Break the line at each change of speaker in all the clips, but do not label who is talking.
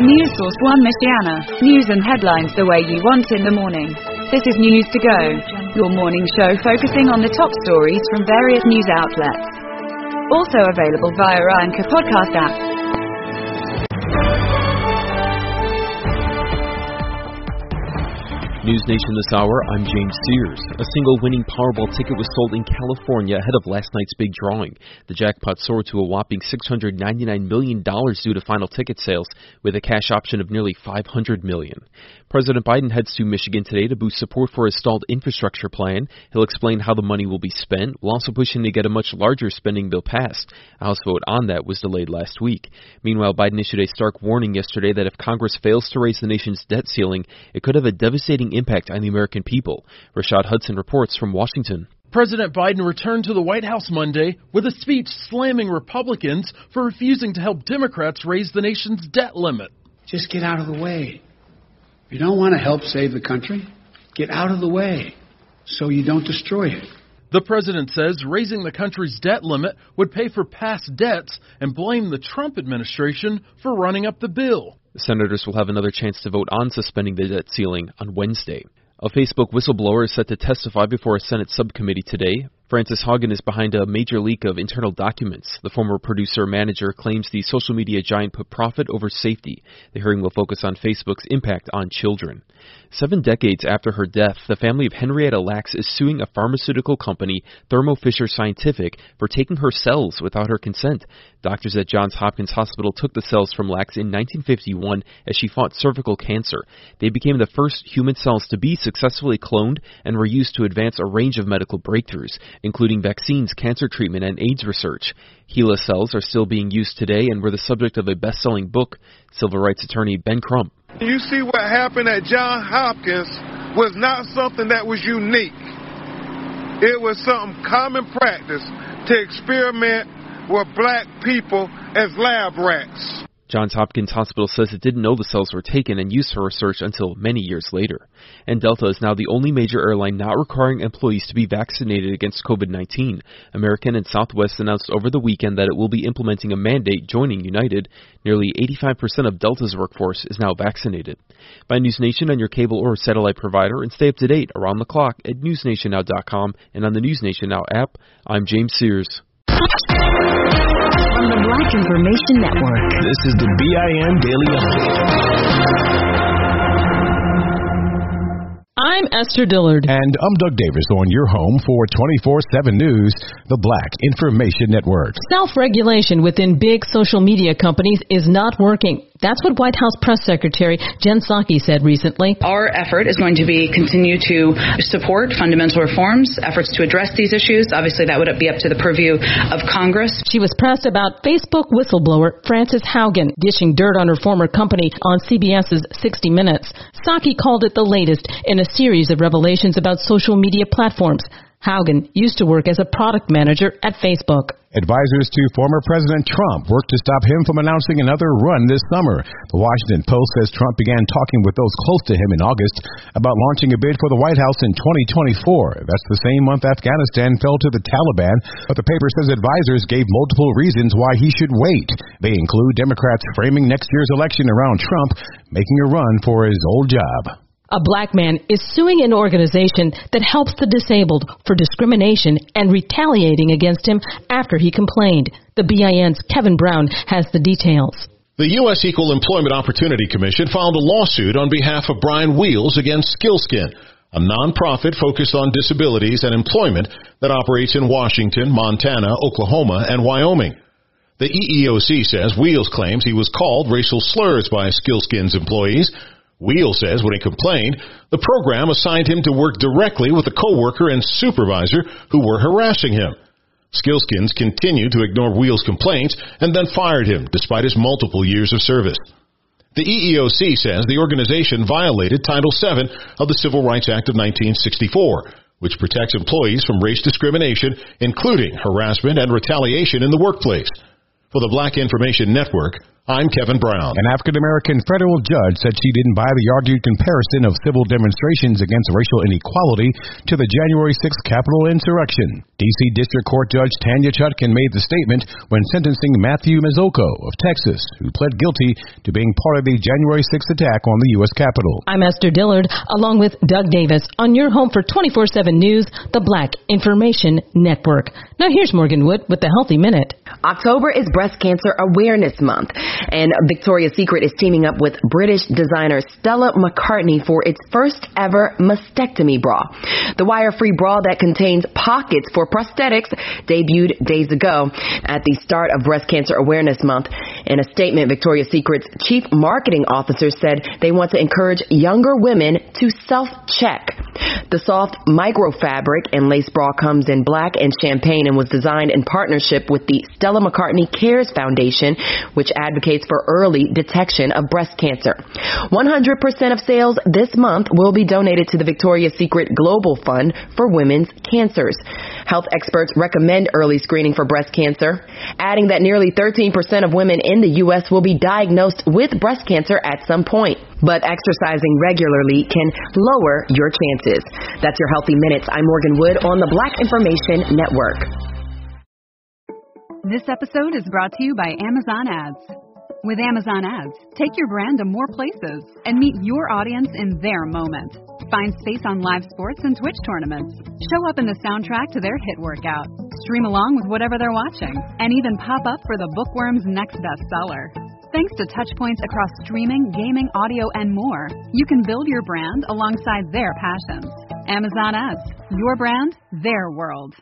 News Source 1 Michiana. News and headlines the way you want in the morning. This is News to Go, your morning show focusing on the top stories from various news outlets. Also available via Anchor podcast app.
News Nation this hour, I'm James Sears. A single winning Powerball ticket was sold in California ahead of last night's big drawing. The jackpot soared to a whopping $699 million due to final ticket sales, with a cash option of nearly 500 million. President Biden heads to Michigan today to boost support for his stalled infrastructure plan. He'll explain how the money will be spent, while also pushing to get a much larger spending bill passed. A House vote on that was delayed last week. Meanwhile, Biden issued a stark warning yesterday that if Congress fails to raise the nation's debt ceiling, it could have a devastating impact on the American people. Rashad Hudson reports from Washington.
President Biden returned to the White House Monday with a speech slamming Republicans for refusing to help Democrats raise the nation's debt limit.
Just get out of the way. If you don't want to help save the country, get out of the way so you don't destroy it.
The president says raising the country's debt limit would pay for past debts and blame the Trump administration for running up the bill.
Senators will have another chance to vote on suspending the debt ceiling on Wednesday. A Facebook whistleblower is set to testify before a Senate subcommittee today. Frances Haugen is behind a major leak of internal documents. The former producer manager claims the social media giant put profit over safety. The hearing will focus on Facebook's impact on children. Seven decades after her death, the family of Henrietta Lacks is suing a pharmaceutical company, Thermo Fisher Scientific, for taking her cells without her consent. Doctors at Johns Hopkins Hospital took the cells from Lacks in 1951 as she fought cervical cancer. They became the first human cells to be successfully cloned and were used to advance a range of medical breakthroughs including vaccines, cancer treatment, and AIDS research. HeLa cells are still being used today and were the subject of a best selling book. Civil rights attorney Ben Crump.
You see what happened at Johns Hopkins was not something that was unique. It was something common practice to experiment with black people as lab rats.
Johns Hopkins Hospital says it didn't know the cells were taken and used for research until many years later. And Delta is now the only major airline not requiring employees to be vaccinated against COVID 19. American and Southwest announced over the weekend that it will be implementing a mandate joining United. Nearly 85% of Delta's workforce is now vaccinated. Find News Nation on your cable or satellite provider and stay up to date around the clock at NewsNationNow.com and on the News Nation Now app. I'm James Sears.
From the Black Information Network.
This is the BIN Daily Update.
I'm Esther Dillard.
And I'm Doug Davis on your home for 24 7 News, the Black Information Network.
Self regulation within big social media companies is not working. That's what White House Press Secretary Jen Psaki said recently.
Our effort is going to be continue to support fundamental reforms, efforts to address these issues. Obviously, that would be up to the purview of Congress.
She was pressed about Facebook whistleblower Frances Haugen dishing dirt on her former company on CBS's 60 Minutes. Psaki called it the latest in a series of revelations about social media platforms. Haugen used to work as a product manager at Facebook.
Advisors to former President Trump worked to stop him from announcing another run this summer. The Washington Post says Trump began talking with those close to him in August about launching a bid for the White House in 2024. That's the same month Afghanistan fell to the Taliban, but the paper says advisors gave multiple reasons why he should wait. They include Democrats framing next year's election around Trump making a run for his old job.
A black man is suing an organization that helps the disabled for discrimination and retaliating against him after he complained. The BIN's Kevin Brown has the details.
The U.S. Equal Employment Opportunity Commission filed a lawsuit on behalf of Brian Wheels against Skils'kin, a nonprofit focused on disabilities and employment that operates in Washington, Montana, Oklahoma, and Wyoming. The EEOC says Wheels claims he was called racial slurs by Skils'kin's employees Wheel says when he complained, the program assigned him to work directly with a coworker and supervisor who were harassing him. Skils'kins continued to ignore Wheel's complaints and then fired him despite his multiple years of service. The EEOC says the organization violated Title VII of the Civil Rights Act of 1964, which protects employees from race discrimination, including harassment and retaliation in the workplace. For the Black Information Network, I'm Kevin Brown.
An African American federal judge said she didn't buy the argued comparison of civil demonstrations against racial inequality to the January 6th Capitol insurrection. D.C. District Court Judge Tanya Chutkan made the statement when sentencing Matthew Mazzocco of Texas, who pled guilty to being part of the January 6th attack on the U.S. Capitol.
I'm Esther Dillard, along with Doug Davis, on your home for 24 7 News, the Black Information Network. Now here's Morgan Wood with the Healthy Minute.
October is Breast Cancer Awareness Month. And Victoria's Secret is teaming up with British designer Stella McCartney for its first ever mastectomy bra. The wire-free bra that contains pockets for prosthetics debuted days ago at the start of Breast Cancer Awareness Month. In a statement, Victoria's Secret's chief marketing officer said they want to encourage younger women to self-check. The soft micro fabric and lace bra comes in black and champagne and was designed in partnership with the Stella McCartney Cares Foundation, which advocates for early detection of breast cancer. 100% of sales this month will be donated to the Victoria's Secret Global Fund for Women's Cancers. Health experts recommend early screening for breast cancer, adding that nearly 13% of women in the U.S. will be diagnosed with breast cancer at some point. But exercising regularly can lower your chances. That's your Healthy Minutes. I'm Morgan Wood on the Black Information Network.
This episode is brought to you by Amazon Ads. With Amazon Ads, take your brand to more places and meet your audience in their moment. Find space on live sports and Twitch tournaments. Show up in the soundtrack to their hit workout. Stream along with whatever they're watching, and even pop up for the bookworm's next bestseller. Thanks to touchpoints across streaming, gaming, audio, and more, you can build your brand alongside their passions. Amazon Ads, your brand, their world.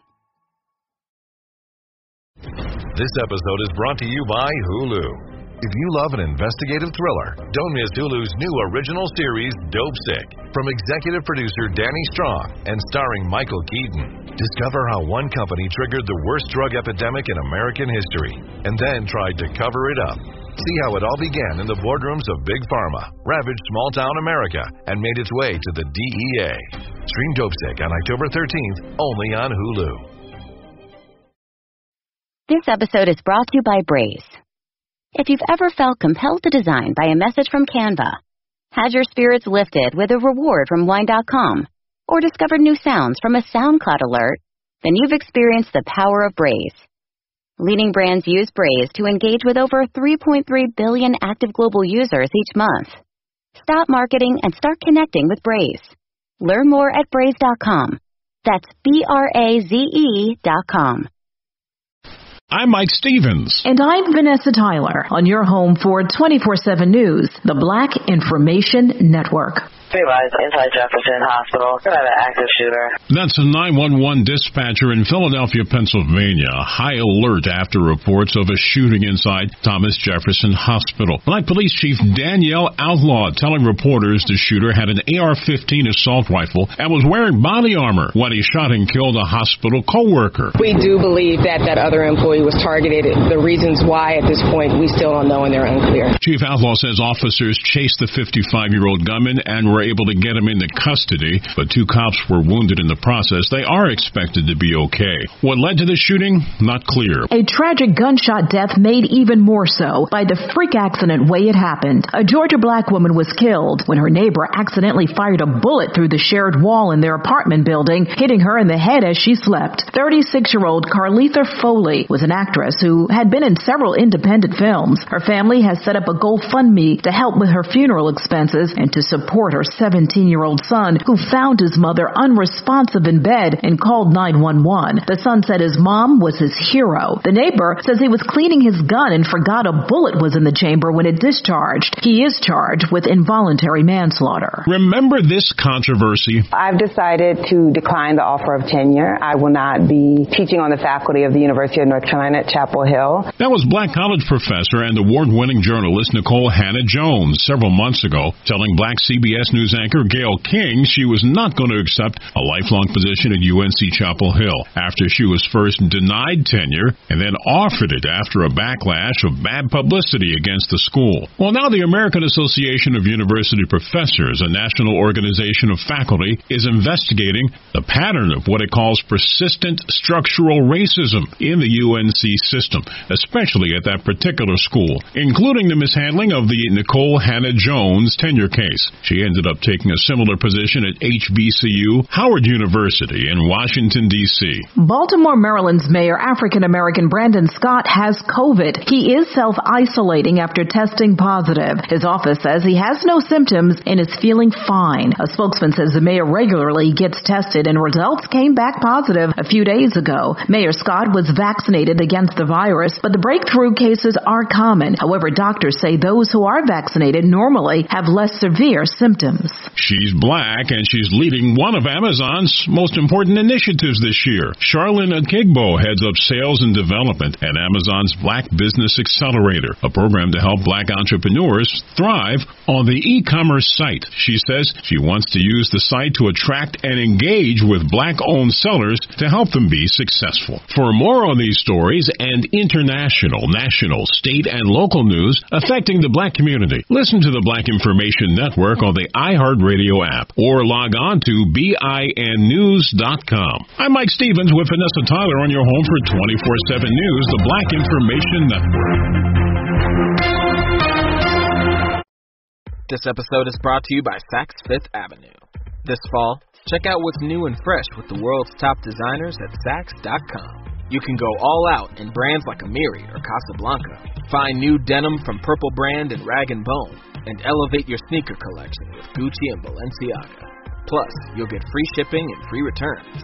This episode is brought to you by Hulu. If you love an investigative thriller, don't miss Hulu's new original series, Dopesick, from executive producer Danny Strong and starring Michael Keaton. Discover how one company triggered the worst drug epidemic in American history and then tried to cover it up. See how it all began in the boardrooms of Big Pharma, ravaged small town America, and made its way to the DEA. Stream Dopesick on October 13th, only on Hulu.
This episode is brought to you by Braze. If you've ever felt compelled to design by a message from Canva, had your spirits lifted with a reward from Wine.com, or discovered new sounds from a SoundCloud alert, then you've experienced the power of Braze. Leading brands use Braze to engage with over 3.3 billion active global users each month. Stop marketing and start connecting with Braze. Learn more at Braze.com. That's B R A Z E.com.
I'm Mike Stevens.
And I'm Vanessa Tyler on your home for 24 7 News, the Black Information Network.
Hey, guys, inside Jefferson Hospital. We have an active shooter.
That's a 911 dispatcher in Philadelphia, Pennsylvania. High alert after reports of a shooting inside Thomas Jefferson Hospital. Black Police Chief Danielle Outlaw telling reporters the shooter had an AR-15 assault rifle and was wearing body armor when he shot and killed a hospital co-worker.
We do believe that that other employee was targeted. The reasons why at this point we still don't know and they're unclear.
Chief Outlaw says officers chased the 55-year-old gunman and were able to get him into custody, but two cops were wounded in the process. They are expected to be okay. What led to the shooting? Not clear.
A tragic gunshot death made even more so by the freak accident way it happened. A Georgia black woman was killed when her neighbor accidentally fired a bullet through the shared wall in their apartment building, hitting her in the head as she slept. 36-year-old Carletha Foley was an actress who had been in several independent films. Her family has set up a GoFundMe to help with her funeral expenses and to support her 17 year old son who found his mother unresponsive in bed and called 911. The son said his mom was his hero. The neighbor says he was cleaning his gun and forgot a bullet was in the chamber when it discharged. He is charged with involuntary manslaughter.
Remember this controversy?
I've decided to decline the offer of tenure. I will not be teaching on the faculty of the University of North Carolina at Chapel Hill.
That was Black College professor and award winning journalist Nikole Hannah Jones several months ago telling Black CBS News anchor Gayle King she was not going to accept a lifelong position at UNC Chapel Hill after she was first denied tenure and then offered it after a backlash of bad publicity against the school. Well, now the American Association of University Professors, a national organization of faculty, is investigating the pattern of what it calls persistent structural racism in the UNC system, especially at that particular school, including the mishandling of the Nikole Hannah Jones tenure case. She ended up taking a similar position at HBCU, Howard University in Washington, D.C.
Baltimore, Maryland's Mayor African American Brandon Scott has COVID. He is self isolating after testing positive. His office says he has no symptoms and is feeling fine. A spokesman says the mayor regularly gets tested and results came back positive a few days ago. Mayor Scott was vaccinated against the virus, but the breakthrough cases are common. However, doctors say those who are vaccinated normally have less severe symptoms.
She's black and she's leading one of Amazon's most important initiatives this year. Charlene Akigbo heads up sales and development at Amazon's Black Business Accelerator, a program to help black entrepreneurs thrive on the e-commerce site. She says she wants to use the site to attract and engage with black-owned sellers to help them be successful. For more on these stories and international, national, state, and local news affecting the black community, listen to the Black Information Network on the iHeartRadio app or log on to BINnews.com. I'm Mike Stevens with Vanessa Tyler on your home for 24 7 News, the Black Information Network.
This episode is brought to you by Saks Fifth Avenue. This fall, check out what's new and fresh with the world's top designers at Saks.com. You can go all out in brands like Amiri or Casablanca. Find new denim from Purple Brand and Rag & Bone, and elevate your sneaker collection with Gucci and Balenciaga. Plus, you'll get free shipping and free returns.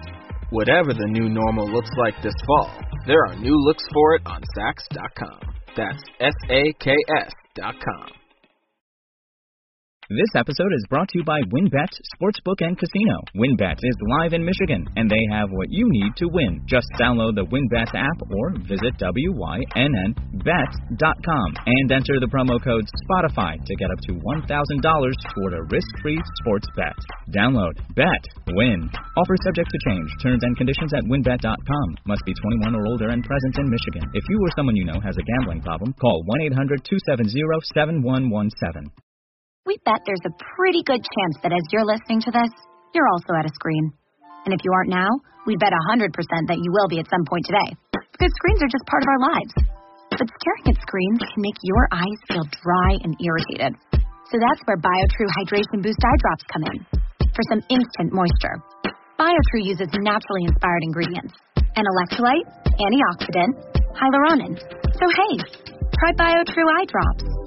Whatever the new normal looks like this fall, there are new looks for it on Saks.com. That's S A K S.com.
This episode is brought to you by WynnBET Sportsbook and Casino. WynnBET is live in Michigan, and they have what you need to win. Just download the WynnBET app or visit WYNNBet.com and enter the promo code SPOTIFY to get up to $1,000 toward a risk-free sports bet. Download, bet, win. Offer subject to change. Terms and conditions at WynnBET.com. Must be 21 or older and present in Michigan. If you or someone you know has a gambling problem, call 1-800-270-7117.
We bet there's a pretty good chance that as you're listening to this, you're also at a screen. And if you aren't now, we bet 100% that you will be at some point today. Because screens are just part of our lives. But staring at screens can make your eyes feel dry and irritated. So that's where BioTrue Hydration Boost Eye Drops come in. For some instant moisture. BioTrue uses naturally inspired ingredients. An electrolyte, antioxidant, hyaluronic. So hey, try BioTrue Eye Drops.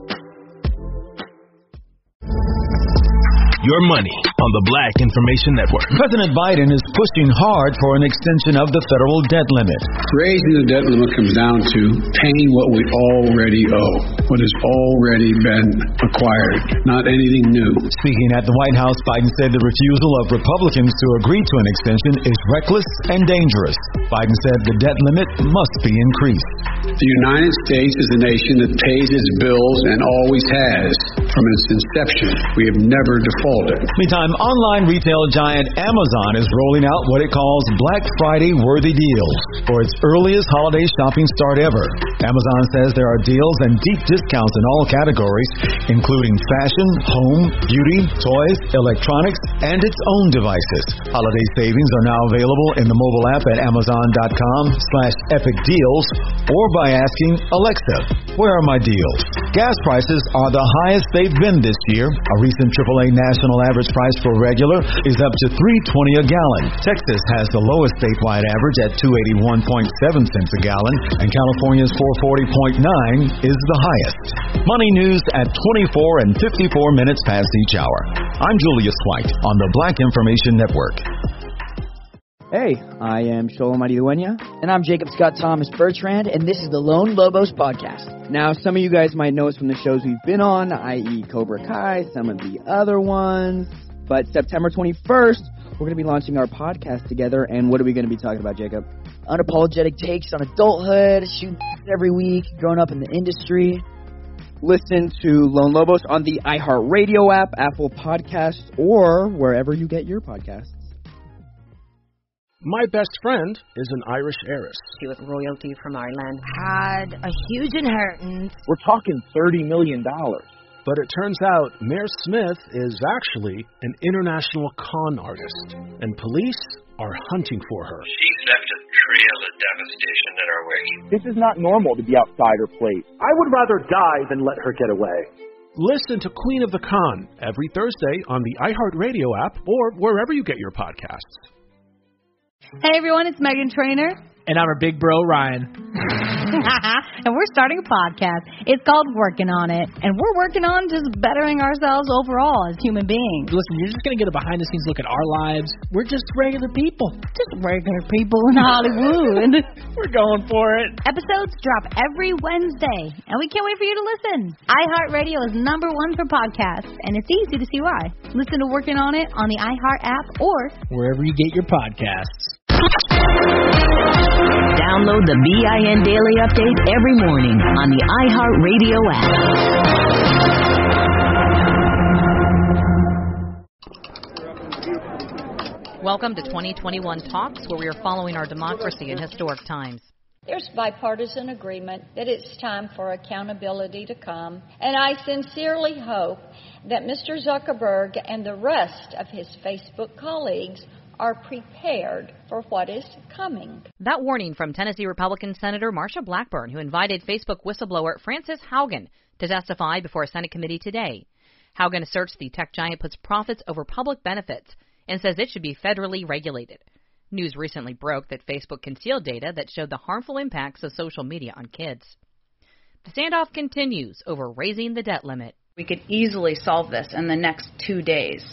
Your money on the Black Information Network.
President Biden is pushing hard for an extension of the federal debt limit.
Raising the debt limit comes down to paying what we already owe, what has already been acquired, not anything new.
Speaking at the White House, Biden said the refusal of Republicans to agree to an extension is reckless and dangerous. Biden said the debt limit must be increased.
The United States is a nation that pays its bills and always has from its inception. We have never defaulted.
Meantime, online retail giant Amazon is rolling out what it calls Black Friday worthy deals for its earliest holiday shopping start ever. Amazon says there are deals and deep discounts in all categories, including fashion, home, beauty, toys, electronics, and its own devices. Holiday savings are now available in the mobile app at amazon.com slash epic deals or by asking Alexa, where are my deals? Gas prices are the highest they've been this year. A recent AAA national average price for regular is up to 3.20 a gallon. Texas has the lowest statewide average at 281.7 cents a gallon, and California's 440.9 is the highest. Money news at 24 and 54 minutes past each hour. I'm Julius White on the Black Information Network.
Hey, I am Xolo Maridueña. And I'm Jacob Scott Thomas Bertrand, and this is the Lone Lobos Podcast. Now, some of you guys might know us from the shows we've been on, i.e., Cobra Kai, some of the other ones. But September 21st, we're going to be launching our podcast together, and what are we going to be talking about, Jacob? Unapologetic takes on adulthood, shooting every week, growing up in the industry. Listen to Lone Lobos on the iHeartRadio app, Apple Podcasts, or wherever you get your podcasts.
My best friend is an Irish heiress.
She was royalty from Ireland. Had a huge inheritance.
We're talking $30 million. But it turns out Mayor Smith is actually an international con artist, and police are hunting for her.
She's left a trail of devastation in our wake.
This is not normal to be outside her place.
I would rather die than let her get away. Listen to Queen of the Con every Thursday on the iHeartRadio app or wherever you get your podcasts.
Hey everyone, it's Meghan Trainor.
And I'm her big bro, Ryan.
and we're starting a podcast. It's called Working on It. And we're working on just bettering ourselves overall as human beings.
Listen, you're just going to get a behind the scenes look at our lives. We're just regular people.
Just regular people in Hollywood.
we're going for it.
Episodes drop every Wednesday. And we can't wait for you to listen. iHeartRadio is number one for podcasts. And it's easy to see why. Listen to Working on It on the iHeart app or
wherever you get your podcasts.
Download the BIN Daily Update every morning on the iHeartRadio
app. Welcome to 2021 Talks, where we are following our democracy in historic times.
There's bipartisan agreement that it's time for accountability to come, and I sincerely hope that Mr. Zuckerberg and the rest of his Facebook colleagues are prepared for what is coming.
That warning from Tennessee Republican Senator Marsha Blackburn, who invited Facebook whistleblower Frances Haugen to testify before a Senate committee today. Haugen asserts the tech giant puts profits over public benefits and says it should be federally regulated. News recently broke that Facebook concealed data that showed the harmful impacts of social media on kids. The standoff continues over raising the debt limit.
We could easily solve this in the next two days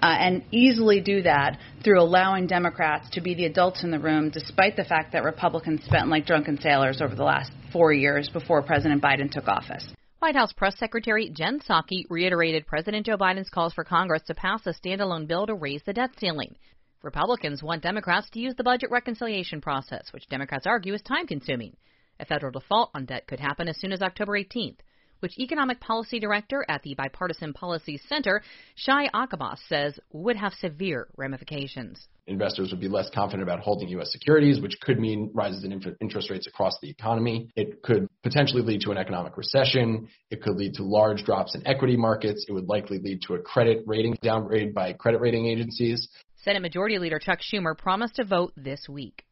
uh, and easily do that through allowing Democrats to be the adults in the room, despite the fact that Republicans spent like drunken sailors over the last four years before President Biden took office.
White House Press Secretary Jen Psaki reiterated President Joe Biden's calls for Congress to pass a standalone bill to raise the debt ceiling. Republicans want Democrats to use the budget reconciliation process, which Democrats argue is time consuming. A federal default on debt could happen as soon as October 18th which Economic Policy Director at the Bipartisan Policy Center, Shai Akabas, says would have severe ramifications.
Investors would be less confident about holding U.S. securities, which could mean rises in interest rates across the economy. It could potentially lead to an economic recession. It could lead to large drops in equity markets. It would likely lead to a credit rating downgrade by credit rating agencies.
Senate Majority Leader Chuck Schumer promised to vote this week.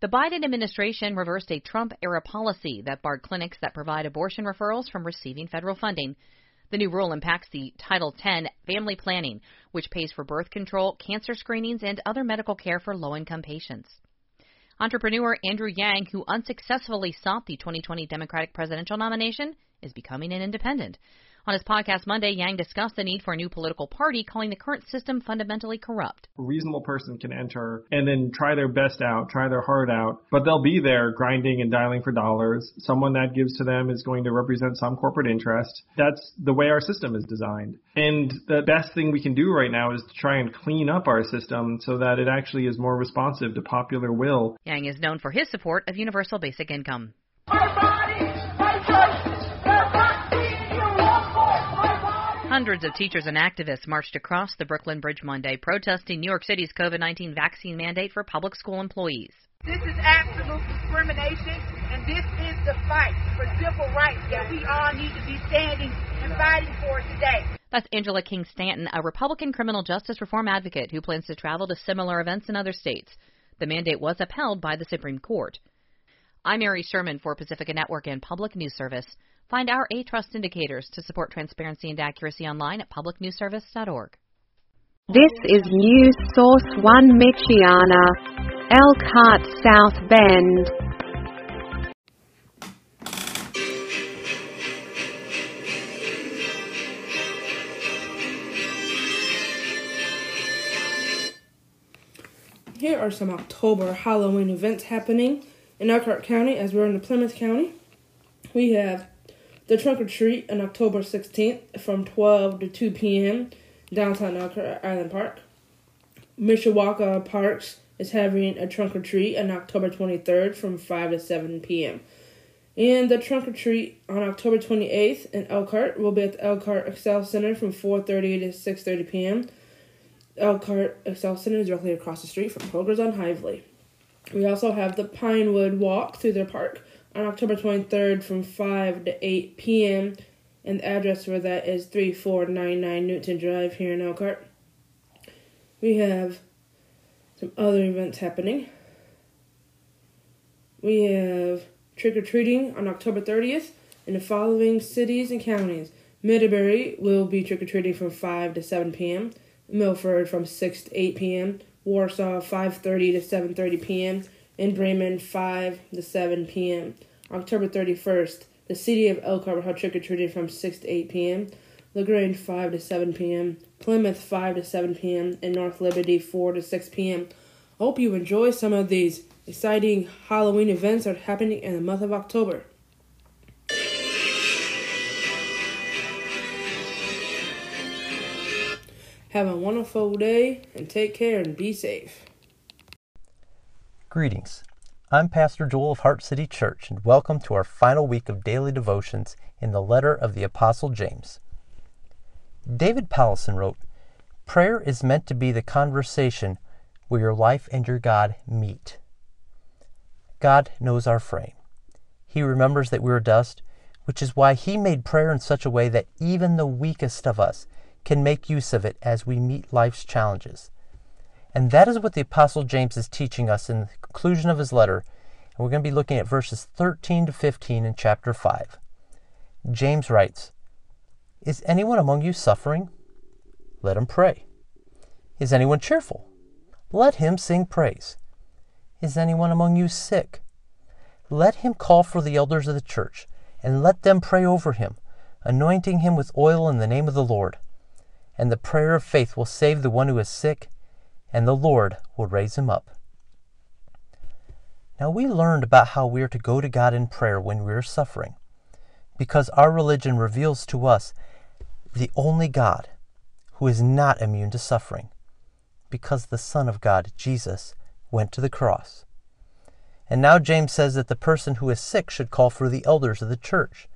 The Biden administration reversed a Trump era policy that barred clinics that provide abortion referrals from receiving federal funding. The new rule impacts the Title X family planning, which pays for birth control, cancer screenings, and other medical care for low income patients. Entrepreneur Andrew Yang, who unsuccessfully sought the 2020 Democratic presidential nomination, is becoming an independent. On his podcast Monday, Yang discussed the need for a new political party, calling the current system fundamentally corrupt.
A reasonable person can enter and then try their best out, try their heart out, but they'll be there grinding and dialing for dollars. Someone that gives to them is going to represent some corporate interest. That's the way our system is designed. And the best thing we can do right now is to try and clean up our system so that it actually is more responsive to popular will.
Yang is known for his support of universal basic income. Hundreds of teachers and activists marched across the Brooklyn Bridge Monday, protesting New York City's COVID 19 vaccine mandate for public school employees.
This is absolute discrimination, and this is the fight for civil rights that we all need to be standing and fighting for today.
That's Angela King Stanton, a Republican criminal justice reform advocate who plans to travel to similar events in other states. The mandate was upheld by the Supreme Court. I'm Mary Sherman for Pacifica Network and Public News Service. Find our A Trust indicators to support transparency and accuracy online at publicnewsservice.org.
This is News Source 1 Michiana, Elkhart South Bend.
Here are some October Halloween events happening in Elkhart County as we're in the Plymouth County. We have the trunk or treat on October 16th from 12 to 2 p.m. downtown Elkhart Island Park. Mishawaka Parks is having a trunk or treat on October 23rd from 5 to 7 p.m. And the trunk or treat on October 28th in Elkhart will be at the Elkhart Excel Center from 4:30 to 6:30 p.m. Elkhart Excel Center is directly across the street from Kroger's on Hively. We also have the Pinewood Walk through their park on October 23rd from 5 to 8 p.m. And the address for that is 3499 Newton Drive here in Elkhart. We have some other events happening. We have trick or treating on October 30th in the following cities and counties. Middlebury will be trick or treating from 5 to 7 p.m. Milford from 6 to 8 p.m. Warsaw 5:30 to 7:30 p.m. and Bremen 5 to 7 p.m. October 31st, the city of Elkhart have trick or treating from 6 to 8 p.m. LaGrange 5 to 7 p.m. Plymouth 5 to 7 p.m. and North Liberty 4 to 6 p.m. Hope you enjoy some of these exciting Halloween events that are happening in the month of October. Have a wonderful day and take care and be safe.
Greetings. I'm Pastor Joel of Heart City Church, and welcome to our final week of daily devotions in the letter of the Apostle James. David Powlison wrote, Prayer is meant to be the conversation where your life and your God meet. God knows our frame. He remembers that we are dust, which is why He made prayer in such a way that even the weakest of us can make use of it as we meet life's challenges. And that is what the Apostle James is teaching us in the conclusion of his letter. And we're going to be looking at verses 13 to 15 in chapter 5. James writes Is anyone among you suffering? Let him pray. Is anyone cheerful? Let him sing praise. Is anyone among you sick? Let him call for the elders of the church, and let them pray over him, anointing him with oil in the name of the Lord and the prayer of faith will save the one who is sick, and the Lord will raise him up. Now, we learned about how we are to go to God in prayer when we are suffering, because our religion reveals to us the only God who is not immune to suffering, because the Son of God, Jesus, went to the cross. And now James says that the person who is sick should call for the elders of the church,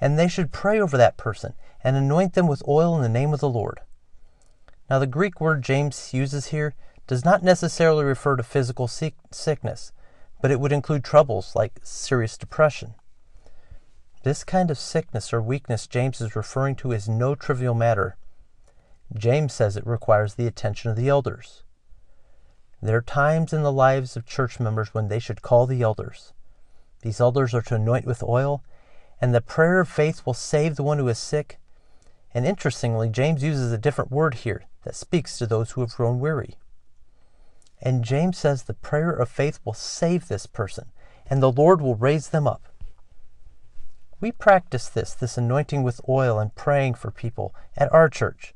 and they should pray over that person and anoint them with oil in the name of the Lord. Now, the Greek word James uses here does not necessarily refer to physical sickness, but it would include troubles like serious depression. This kind of sickness or weakness James is referring to is no trivial matter. James says it requires the attention of the elders. There are times in the lives of church members when they should call the elders. These elders are to anoint with oil, and the prayer of faith will save the one who is sick and interestingly, James uses a different word here that speaks to those who have grown weary. And James says the prayer of faith will save this person, and the Lord will raise them up. We practice this, this anointing with oil and praying for people at our church.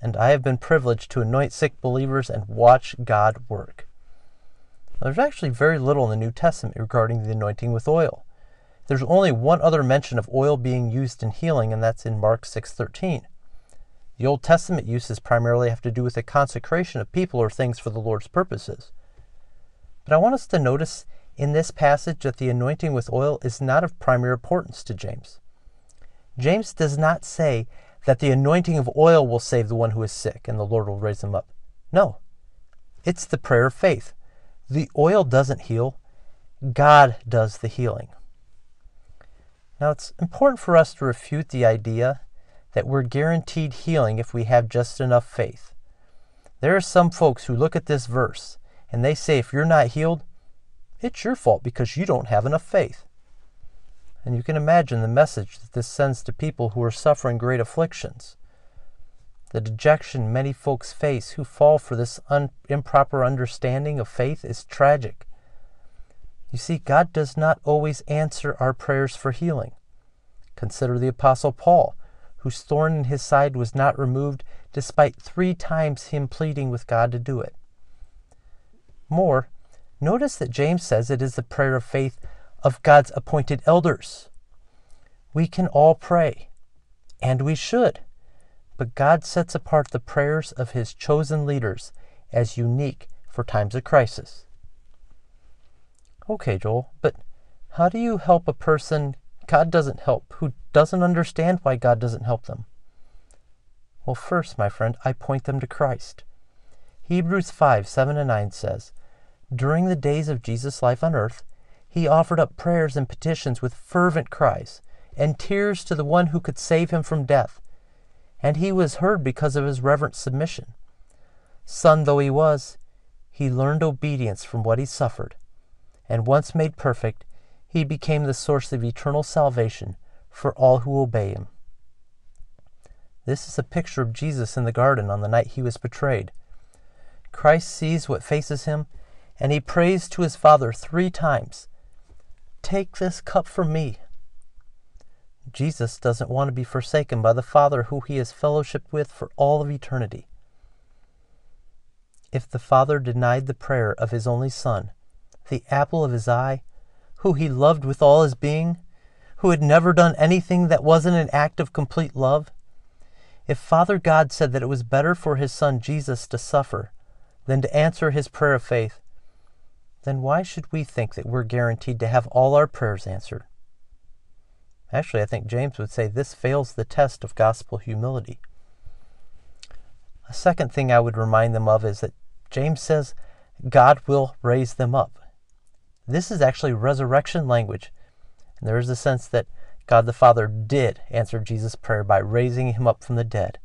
And I have been privileged to anoint sick believers and watch God work. There's actually very little in the New Testament regarding the anointing with oil. There's only one other mention of oil being used in healing, and that's in Mark 6:13. The Old Testament uses primarily have to do with the consecration of people or things for the Lord's purposes. But I want us to notice in this passage that the anointing with oil is not of primary importance to James. James does not say that the anointing of oil will save the one who is sick and the Lord will raise him up. No, it's the prayer of faith. The oil doesn't heal, God does the healing. Now, it's important for us to refute the idea that we're guaranteed healing if we have just enough faith. There are some folks who look at this verse and they say, if you're not healed, it's your fault because you don't have enough faith. And you can imagine the message that this sends to people who are suffering great afflictions. The dejection many folks face who fall for this un- improper understanding of faith is tragic. You see, God does not always answer our prayers for healing. Consider the Apostle Paul, whose thorn in his side was not removed despite three times him pleading with God to do it. More, notice that James says it is the prayer of faith of God's appointed elders. We can all pray, and we should, but God sets apart the prayers of his chosen leaders as unique for times of crisis. Okay, Joel, but How do you help a person God doesn't help, who doesn't understand why God doesn't help them? Well, first, my friend, I point them to Christ. Hebrews 5 7 and 9 says, During the days of Jesus' life on earth, he offered up prayers and petitions with fervent cries and tears to the one who could save him from death. And he was heard because of his reverent submission. Son though he was, he learned obedience from what he suffered. And once made perfect, he became the source of eternal salvation for all who obey him. This is a picture of Jesus in the garden on the night he was betrayed. Christ sees what faces him, and he prays to his Father three times Take this cup from me. Jesus doesn't want to be forsaken by the Father who he has fellowship with for all of eternity. If the Father denied the prayer of his only Son, the apple of his eye, who he loved with all his being, who had never done anything that wasn't an act of complete love, if Father God said that it was better for his Son Jesus to suffer than to answer his prayer of faith, then why should we think that we're guaranteed to have all our prayers answered? Actually, I think James would say this fails the test of gospel humility. A second thing I would remind them of is that James says God will raise them up. This is actually resurrection language. And there is a sense that God the Father did answer Jesus' prayer by raising him up from the dead.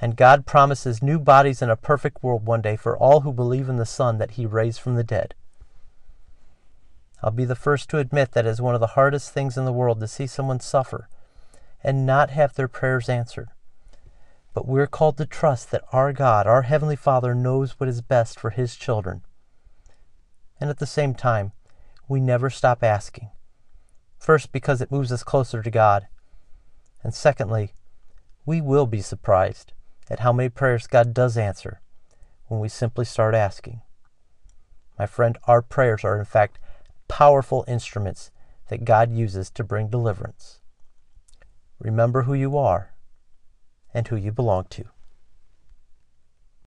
And God promises new bodies in a perfect world one day for all who believe in the Son that he raised from the dead. I'll be the first to admit that is one of the hardest things in the world to see someone suffer and not have their prayers answered. But we're called to trust that our God, our Heavenly Father, knows what is best for His children. And at the same time, we never stop asking. First, because it moves us closer to God. And secondly, we will be surprised at how many prayers God does answer when we simply start asking. My friend, our prayers are in fact powerful instruments that God uses to bring deliverance. Remember who you are and who you belong to.